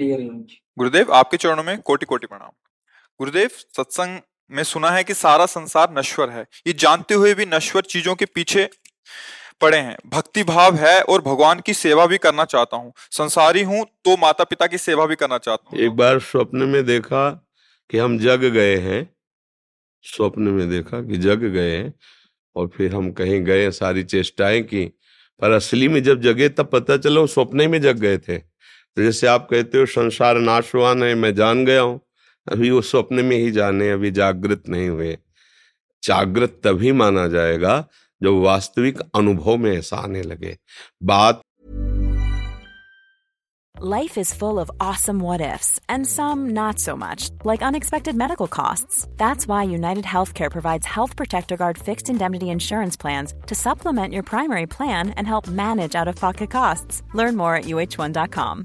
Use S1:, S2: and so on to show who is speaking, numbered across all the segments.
S1: गुरुदेव आपके चरणों में कोटि कोटि प्रणाम। गुरुदेव सत्संग में सुना है कि सारा संसार नश्वर है। ये जानते हुए भी नश्वर चीज़ों के पीछे पड़े हैं। भक्ति भाव है और भगवान की सेवा भी करना चाहता हूँ। संसारी हूँ तो माता पिता की सेवा भी करना चाहता हूँ।
S2: एक बार स्वप्न में देखा कि हम जग गए हैं। स्वप्न में देखा कि जग गए हैं और फिर हम कहीं गए सारी चेष्टाएँ की। पर असली में जब जगे तब पता चला स्वप्न ही में जग गए थे। तो जैसे आप कहते हो, संसार नाशवान है मैं जान गया हूँ। अभी वो स्वप्न में ही जाने, अभी जागृत नहीं हुए। जागृत तभी माना जाएगा, जब वास्तविक अनुभव में ऐसा आने लगे। बात
S3: life is full of awesome what ifs and some not so much like unexpected medical costs that's why United Health Care provides Health Protector Guard fixed indemnity insurance plans to supplement your primary plan and help manage out of pocket learn more at uh1.com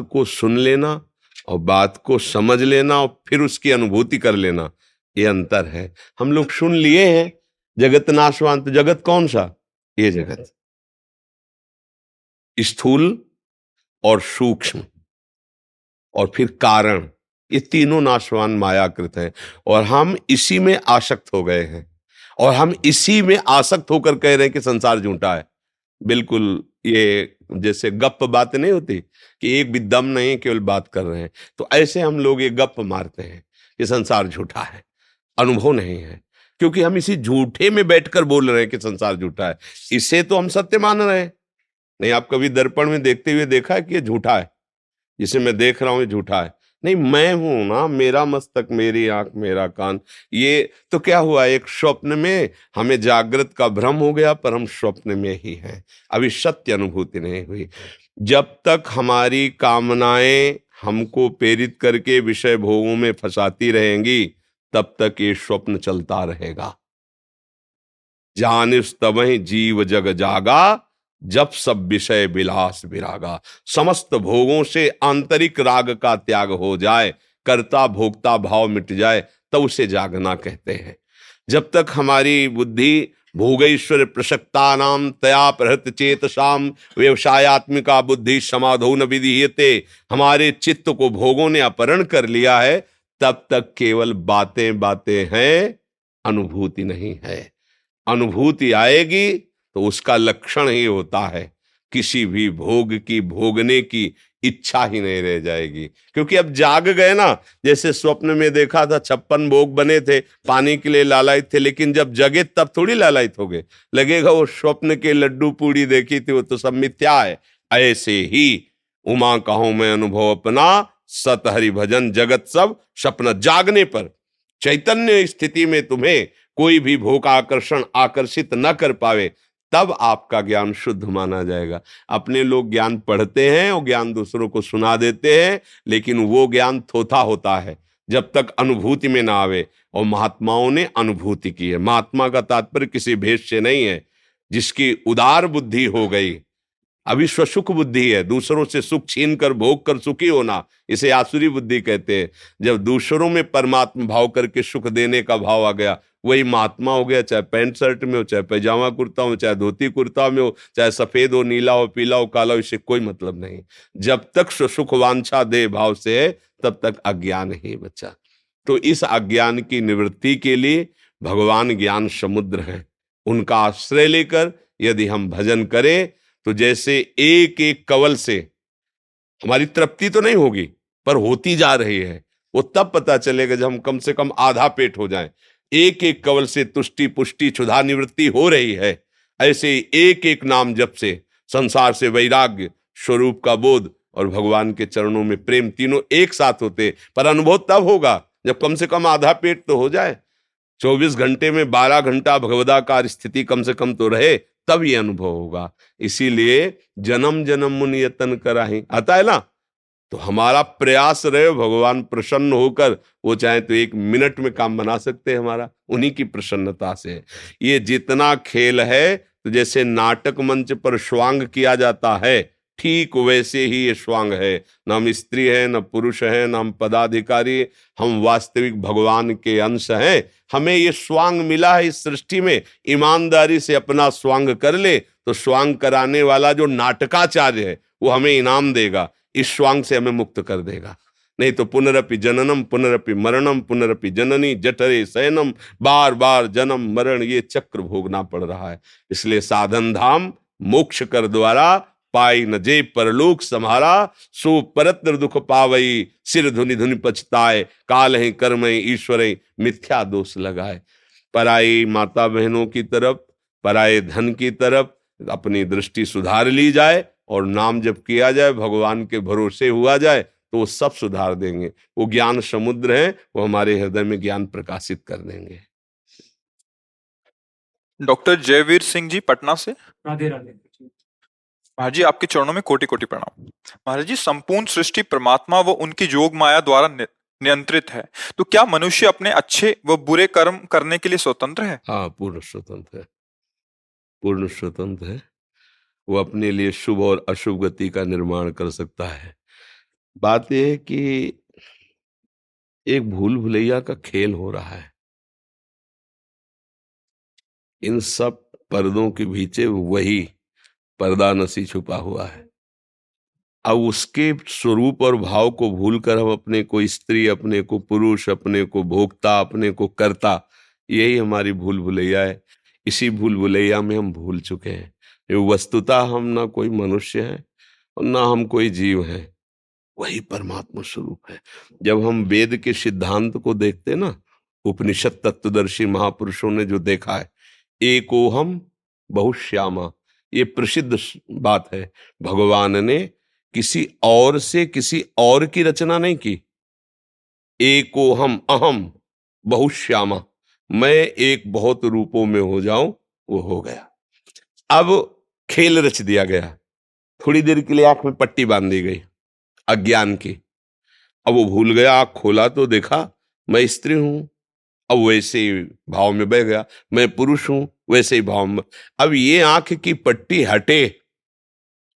S2: को सुन लेना और बात को समझ लेना और फिर उसकी अनुभूति कर लेना। ये अंतर है। हम लोग सुन लिए हैं। जगत नाशवान तो जगत कौन सा? ये जगत। स्थूल और सूक्ष्म और फिर कारण। ये तीनों नाशवान मायाकृत हैं और हम इसी में आसक्त हो गए हैं। और हम इसी में आसक्त होकर कह रहे हैं कि संसार झूठा है। बिल्कुल ये जैसे गप बात नहीं होती कि एक भी दम नहीं, केवल बात कर रहे हैं। तो ऐसे हम लोग ये गप मारते हैं कि संसार झूठा है, अनुभव नहीं है। क्योंकि हम इसी झूठे में बैठकर बोल रहे हैं कि संसार झूठा है। इसे तो हम सत्य मान रहे हैं। नहीं, आप कभी दर्पण में देखते हुए देखा है कि ये झूठा है? जिसे मैं देख रहा हूँ, ये झूठा है। नहीं, मैं हूँ ना, मेरा मस्तक, मेरी आँख, मेरा कान। ये तो क्या हुआ, एक स्वप्न में हमें जागृत का भ्रम हो गया, पर हम स्वप्न में ही हैं। अभी सत्य अनुभूति नहीं हुई। जब तक हमारी कामनाएँ हमको प्रेरित करके विषय भोगों में फंसाती रहेंगी, तब तक ये स्वप्न चलता रहेगा। जानिस तब जीव जग जागा जब सब विषय विलास विरागा, समस्त भोगों से आंतरिक राग का त्याग हो जाए, कर्ता भोक्ता भाव मिट जाए, तब तो उसे जागना कहते हैं। जब तक हमारी बुद्धि भोगेश्वर प्रसक्ता नाम तया प्रहृत चेत शाम व्यवसायत्मिका बुद्धि समाधो न विधीयते, हमारे चित्त को भोगों ने अपहरण कर लिया है, तब तक केवल बातें बातें हैं, अनुभूति नहीं है। अनुभूति आएगी तो उसका लक्षण ही होता है, किसी भी भोग की भोगने की इच्छा ही नहीं रह जाएगी। क्योंकि अब जाग गए ना, जैसे स्वप्न में देखा था, छप्पन भोग बने थे, पानी के लिए लालायित थे, लेकिन जब जगे तब थोड़ी लालायित हो गए। लगेगा वो स्वप्न के लड्डू पूड़ी देखी थी, वो तो सब मिथ्या है। ऐसे ही उमा कहो, मैं अनुभव अपना सत हरि भजन, जगत सब सपना जागने पर। चैतन्य स्थिति में तुम्हें कोई भी भोग आकर्षण आकर्षित न कर पावे। तब आपका ज्ञान शुद्ध माना जाएगा। अपने लोग ज्ञान पढ़ते हैं और ज्ञान दूसरों को सुना देते हैं, लेकिन वो ज्ञान थोथा होता है, जब तक अनुभूति में ना आवे। और महात्माओं ने अनुभूति की है। महात्मा का तात्पर्य किसी भेद से नहीं है, जिसकी उदार बुद्धि हो गई। अभी स्वसुख बुद्धि है। दूसरों से सुख छीन कर भोग कर सुखी होना, इसे आसुरी बुद्धि कहते हैं। जब दूसरों में परमात्मा भाव करके सुख देने का भाव आ गया वही महात्मा हो गया, चाहे पैंट शर्ट में हो, चाहे पैजामा कुर्ता हो, चाहे धोती कुर्ता में हो, चाहे सफ़ेद हो, नीला हो, पीला हो, काला हो, इससे कोई मतलब नहीं। जब तक सुख वांछा दे भाव से है, तब तक अज्ञान ही बच्चा तो इस अज्ञान की निवृत्ति के लिए भगवान ज्ञान समुद्र है। उनका आश्रय लेकर यदि हम भजन करें तो जैसे एक एक कवल से हमारी तृप्ति तो नहीं होगी, पर होती जा रही है। वो तब पता चलेगा जब हम कम से कम आधा पेट हो जाएँ। एक एक कवल से तुष्टि पुष्टि क्षुधा निवृत्ति हो रही है। ऐसे एक एक नाम जब से संसार से वैराग्य, स्वरूप का बोध और भगवान के चरणों में प्रेम तीनों एक साथ होते, पर अनुभव तब होगा जब कम से कम आधा पेट तो हो जाए। चौबीस घंटे में बारह घंटा भगवदाकार स्थिति कम से कम तो रहे, तब ये अनुभव होगा। इसीलिए जन्म जन्म मुन यतन कराही। आता है ना? तो हमारा प्रयास रहे, भगवान प्रसन्न होकर, वो चाहे तो एक मिनट में काम बना सकते हैं हमारा, उन्हीं की प्रसन्नता से ये जितना खेल है तो जैसे नाटक मंच पर स्वांग किया जाता है, ठीक वैसे ही ये स्वांग है। न हम स्त्री है, न पुरुष है, न हम पदाधिकारी हम वास्तविक भगवान के अंश हैं। हमें ये स्वांग मिला है इस सृष्टि में, ईमानदारी से अपना स्वांग कर ले तो स्वांग कराने वाला जो नाटकाचार्य है, वो हमें इनाम देगा। इस स्वांग से हमें मुक्त कर देगा। नहीं तो पुनरपि जननम, पुनरपि मरणम, पुनरपि जननी, जठरे सैनम बार बार जन्म, मरण, ये चक्र भोगना पड़ रहा है। इसलिए साधन धाम, मोक्ष कर द्वारा, पाई न जे परलोक संहारा, सो परत्र दुख पावई, सिर धुनि धुनि पछताए, काल है कर्म ईश्वर मिथ्या दोष लगाए। पराई माता बहनों की तरफ़, पराए धन की तरफ़, अपनी दृष्टि सुधार ली जाए और नाम जब किया जाए भगवान के भरोसे हुआ जाए तो वो सब सुधार देंगे। वो ज्ञान समुद्र है वो हमारे हृदय में ज्ञान प्रकाशित कर देंगे।
S1: डॉक्टर जयवीर सिंह जी पटना से?
S4: राधे राधे।
S1: महाराज जी आपके चरणों में कोटि कोटि प्रणाम। महाराज जी संपूर्ण सृष्टि परमात्मा व उनकी जोग माया द्वारा नियंत्रित है। तो क्या मनुष्य अपने अच्छे व बुरे कर्म करने के लिए स्वतंत्र है?
S2: हाँ पूर्ण स्वतंत्र है। पूर्ण स्वतंत्र है। वो अपने लिए शुभ और अशुभ गति का निर्माण कर सकता है। बात यह है कि एक भूल भुलैया का खेल हो रहा है। इन सब पर्दों के पीछे वही पर्दा नसी छुपा हुआ है। अब उसके स्वरूप और भाव को भूलकर हम अपने को स्त्री, अपने को पुरुष, अपने को भोक्ता, अपने को करता, यही हमारी भूल भुलैया है। इसी भूल भुलैया में हम भूल चुके हैं। वस्तुता हम ना कोई मनुष्य है और ना हम कोई जीव है। वही परमात्मा स्वरूप है। जब हम वेद के सिद्धांत को देखते ना, उपनिषद तत्वदर्शी महापुरुषों ने जो देखा है, एको हम बहुश्यामा, ये प्रसिद्ध बात है। भगवान ने किसी और से किसी और की रचना नहीं की। एको हम अहम बहुश्यामा, मैं एक बहुत रूपों में हो जाऊँ, वो हो गया। अब खेल रच दिया गया। थोड़ी देर के लिए आँख में पट्टी बाँध दी गई, अज्ञान की। अब वो भूल गया, आँख खोला तो देखा, मैं स्त्री हूँ। अब वैसे ही भाव में बह गया, मैं पुरुष हूँ, वैसे ही भाव में। अब ये आँख की पट्टी हटे।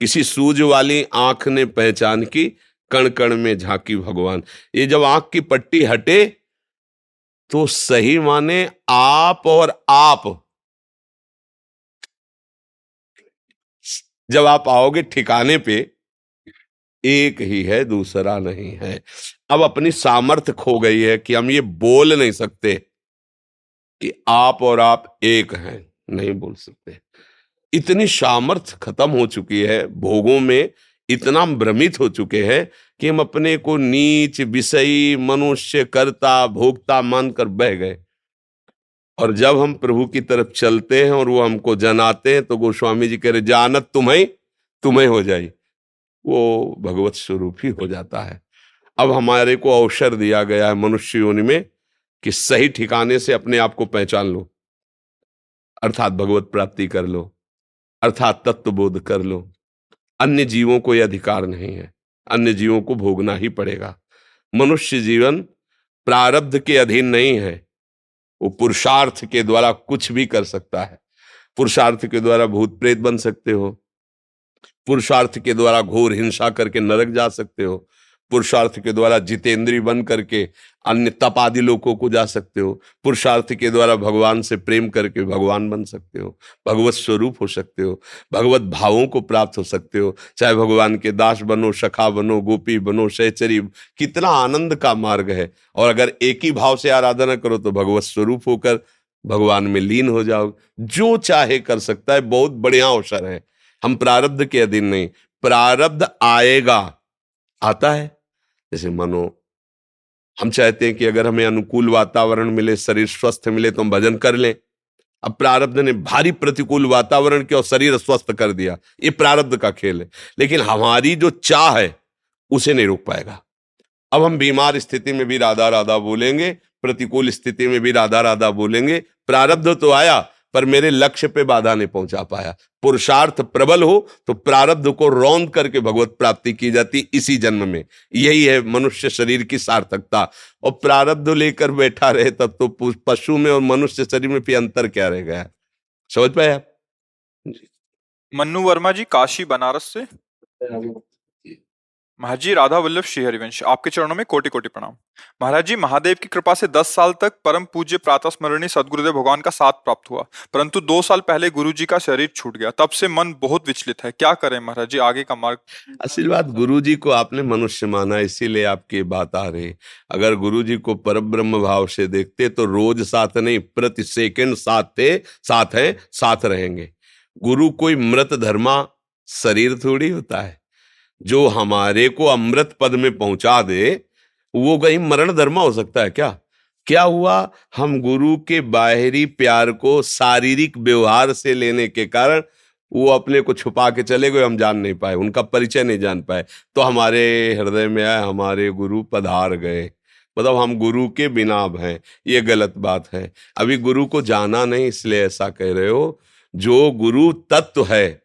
S2: किसी सूज वाली आँख ने पहचान की कण कण में झांकी भगवान। ये जब आँख की पट्टी हटे तो सही माने आप और आप। जब आप आओगे ठिकाने पे, एक ही है, दूसरा नहीं है। अब अपनी सामर्थ्य खो गई है कि हम ये बोल नहीं सकते कि आप और आप एक हैं, नहीं बोल सकते। इतनी सामर्थ्य खत्म हो चुकी है, भोगों में इतना भ्रमित हो चुके हैं कि हम अपने को नीच, विषयी, मनुष्य, कर्ता, भोक्ता मानकर बह गए। और जब हम प्रभु की तरफ़ चलते हैं और वो हमको जनाते हैं तो गोस्वामी जी कह रहे जानत तुम्हें तुम्हें हो जाए वो भगवत स्वरूप ही हो जाता है। अब हमारे को अवसर दिया गया है मनुष्य योनि में कि सही ठिकाने से अपने आप को पहचान लो। अर्थात भगवत प्राप्ति कर लो। अर्थात तत्व बोध कर लो। अन्य जीवों को यह अधिकार नहीं है। अन्य जीवों को भोगना ही पड़ेगा। मनुष्य जीवन प्रारब्ध के अधीन नहीं है। वो पुरुषार्थ के द्वारा कुछ भी कर सकता है। पुरुषार्थ के द्वारा भूत प्रेत बन सकते हो। पुरुषार्थ के द्वारा घोर हिंसा करके नरक जा सकते हो। पुरुषार्थ के द्वारा जितेंद्री बन करके अन्य तप आदि लोगों को जा सकते हो। पुरुषार्थ के द्वारा भगवान से प्रेम करके भगवान बन सकते हो। भगवत स्वरूप हो सकते हो। भगवत भावों को प्राप्त हो सकते हो। चाहे भगवान के दास बनो, सखा बनो, गोपी बनो, सहचरी, कितना आनंद का मार्ग है। और अगर एक ही भाव से आराधना करो तो भगवत स्वरूप होकर भगवान में लीन हो जाओ। जो चाहे कर सकता है। बहुत बढ़िया अवसर है। हम प्रारब्ध के अधीन नहीं। प्रारब्ध आएगा। आता है। जैसे मानो, हम चाहते हैं कि अगर हमें अनुकूल वातावरण मिले, शरीर स्वस्थ मिले तो हम भजन कर लें। अब प्रारब्ध ने भारी प्रतिकूल वातावरण के और शरीर स्वस्थ कर दिया। ये प्रारब्ध का खेल है। लेकिन हमारी जो चाह है, उसे नहीं रोक पाएगा। अब हम बीमार स्थिति में भी राधा राधा बोलेंगे, प्रतिकूल स्थिति में भी राधा राधा बोलेंगे। प्रारब्ध तो आया पर मेरे लक्ष्य पे बाधा नहीं पहुँचा पाया। पुरुषार्थ प्रबल हो तो प्रारब्ध को रौंद करके भगवत प्राप्ति की जाती इसी जन्म में। यही है मनुष्य शरीर की सार्थकता। और प्रारब्ध लेकर बैठा रहे तब तो पशु में और मनुष्य शरीर में फिर अंतर क्या रह गया? समझ पाए आप?
S1: मन्नू वर्मा जी काशी बनारस से? महाराज जी राधा वल्लभ श्री हरिवंश, आपके चरणों में कोटि कोटि प्रणाम। महाराज जी महादेव की कृपा से दस साल तक परम पूज्य प्रातः स्मरणीय सदगुरुदेव भगवान का साथ प्राप्त हुआ, परंतु दो साल पहले गुरु जी का शरीर छूट गया। तब से मन बहुत विचलित है। क्या करें महाराज जी आगे का मार्ग?
S2: असल बात गुरु जी को आपने मनुष्य माना, इसीलिए आपकी बात आ रही। अगर गुरु जी को पर ब्रह्म भाव से देखते तो रोज साथ नहीं, प्रति सेकेंड साथ थे साथ है, साथ रहेंगे। गुरु कोई मृत धर्मा, शरीर थोड़ी होता है। जो हमारे को अमृत पद में पहुँचा दे, वो कहीं मरण धर्म हो सकता है क्या? क्या हुआ? हम गुरु के बाहरी प्यार को शारीरिक व्यवहार से लेने के कारण वो अपने को छुपा के चले गए, हम जान नहीं पाए, उनका परिचय नहीं जान पाए। तो हमारे हृदय में आए, हमारे गुरु पधार गए। मतलब हम गुरु के बिना हैं, ये गलत बात है। अभी गुरु को जाना नहीं, इसलिए ऐसा कह रहे हो, जो गुरु तत्व है,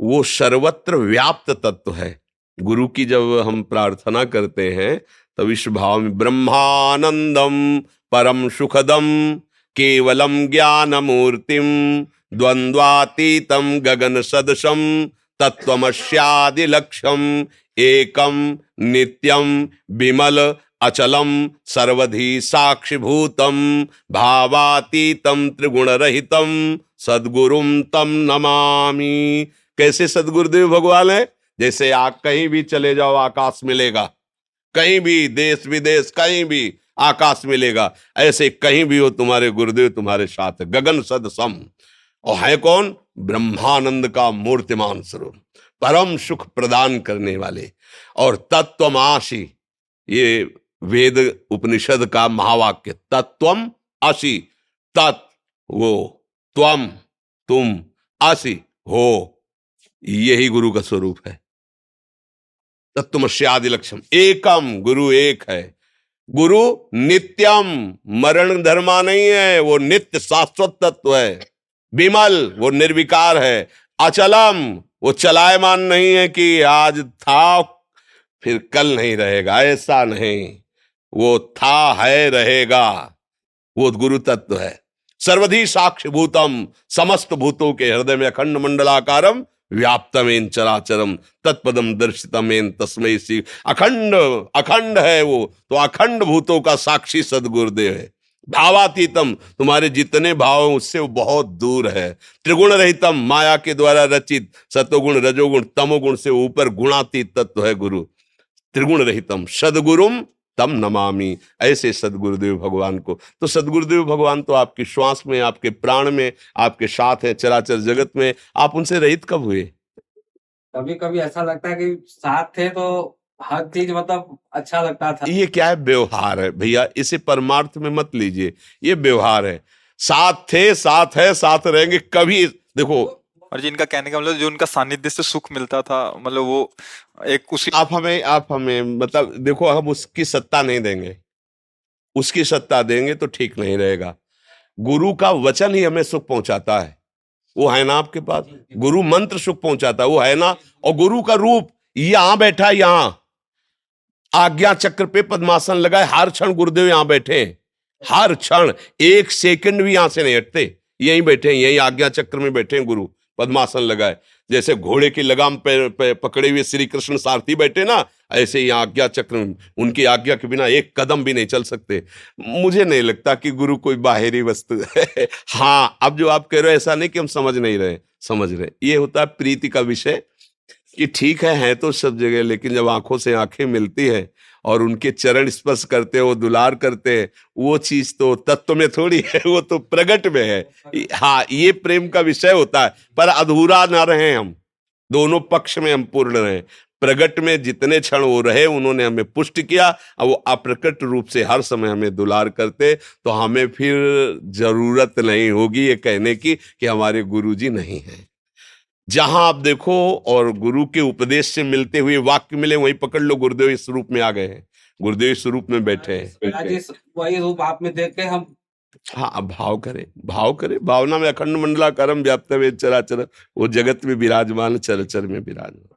S2: वो सर्वत्र व्याप्त तत्व है। गुरु की जब हम प्रार्थना करते हैं, तब इस भाव में, ब्रह्मानंदम परम सुखदम, केवलम ज्ञान मूर्तिम द्वंद्वातीतम गगन सदसम तत्वमस्यादि लक्ष्यम एकम नित्यम विमल अचलम, सर्वधि साक्षिभूतम, भावातीतम त्रिगुण रहितम सदगुरुम तम नमामि। कैसे सदगुरुदेव भगवान है? जैसे आप कहीं भी चले जाओ, आकाश मिलेगा। कहीं भी देश विदेश, कहीं भी आकाश मिलेगा। ऐसे कहीं भी हो, तुम्हारे गुरुदेव, तुम्हारे साथ गगन सद सम और है कौन? ब्रह्मानंद का मूर्तिमान स्वरूप, परम सुख प्रदान करने वाले। और तत्वमाशी ये वेद उपनिषद का महावाक्य तत्वम आशी तत् वो त्वम, तुम आशी हो। यही गुरु का स्वरूप है। तत्वमस्यादि लक्ष्यम एकम, गुरु एक है। गुरु नित्यम, मरण धर्मा नहीं है, वो नित्य शाश्वत तत्व है। विमल, वो निर्विकार है। अचलम, वो चलायमान नहीं है कि आज था, फिर कल नहीं रहेगा। ऐसा नहीं। वो था, है, रहेगा। वो गुरु तत्व है। सर्वधि साक्ष्य भूतम, समस्त भूतों के हृदय में अखंड मंडलाकारम व्याप्तमेन चराचरम तत्पदम दर्शितमेन तस्मय सी अखंड अखंड है वो तो अखंड भूतों का साक्षी सदगुरुदेव है। भावातीतम, तुम्हारे जितने भाव उससे वो बहुत दूर है। त्रिगुण रहितम माया के द्वारा रचित सतोगुण रजोगुण, तमोगुण से ऊपर गुणातीत तत्व है गुरु। त्रिगुण रहितम सदगुरुम तम नमामि ऐसे सदगुरुदेव भगवान को। तो सदगुरुदेव भगवान तो आपकी श्वास में आपके प्राण में आपके साथ है चराचर जगत में। आप उनसे रहित कब हुए?
S4: कभी कभी ऐसा लगता है कि साथ थे तो हर चीज़ मतलब अच्छा लगता था।
S2: ये क्या है व्यवहार है? भैया इसे परमार्थ में मत लीजिए। ये व्यवहार है। साथ थे साथ है साथ रहेंगे कभी देखो
S1: और जिनका कहने का मतलब जो उनका सानिध्य से सुख मिलता था मतलब वो एक उसी
S2: आप हमें आप हमें मतलब देखो, हम उसकी सत्ता नहीं देंगे। उसकी सत्ता देंगे तो ठीक नहीं रहेगा। गुरु का वचन ही हमें सुख पहुंचाता है। वो है ना आपके पास? गुरु मंत्र सुख पहुंचाता है, वो है ना? और गुरु का रूप, यहाँ बैठा यहाँ। आज्ञा चक्र पे पद्मासन लगाए, हर क्षण गुरुदेव यहाँ बैठे हैं। हर क्षण, एक सेकंड भी यहाँ से नहीं हटते। यहीं बैठे हैं, यहीं आज्ञा चक्र में बैठे हैं गुरु। पद्मासन लगाए। जैसे घोड़े की लगाम पे, पे पकड़े हुए श्री कृष्ण सारथी बैठे ना ऐसे ही आज्ञा चक्र उनकी आज्ञा के बिना एक कदम भी नहीं चल सकते। मुझे नहीं लगता कि गुरु कोई बाहरी वस्तु है। हाँ अब जो आप कह रहे हो ऐसा नहीं कि हम समझ नहीं रहे समझ रहे। ये होता है प्रीति का विषय कि ठीक है है तो सब जगह लेकिन जब आँखों से आँखें मिलती है और उनके चरण स्पर्श करते हो दुलार करते वो चीज़ तो तत्व में थोड़ी है, वो तो प्रगट में है। हाँ ये प्रेम का विषय होता है, पर अधूरा ना रहे हम। दोनों पक्ष में हम पूर्ण रहे। प्रगट में जितने क्षण वो रहे, उन्होंने हमें पुष्ट किया और वो अप्रकट रूप से हर समय हमें दुलार करते तो हमें फिर ज़रूरत नहीं होगी ये कहने की कि हमारे गुरुजी नहीं हैं। जहाँ आप देखो और गुरु के उपदेश से मिलते हुए वाक्य मिले वहीं पकड़ लो गुरुदेव इस रूप में आ गए हैं। गुरुदेव इस रूप में बैठे हैं।
S4: वही रूप आप में देख के हम।
S2: हाँ भाव करे भाव करे। भावना में अखंड मंडला करम व्याप्त चरा चर वो जगत में विराजमान चरचर में विराजमान।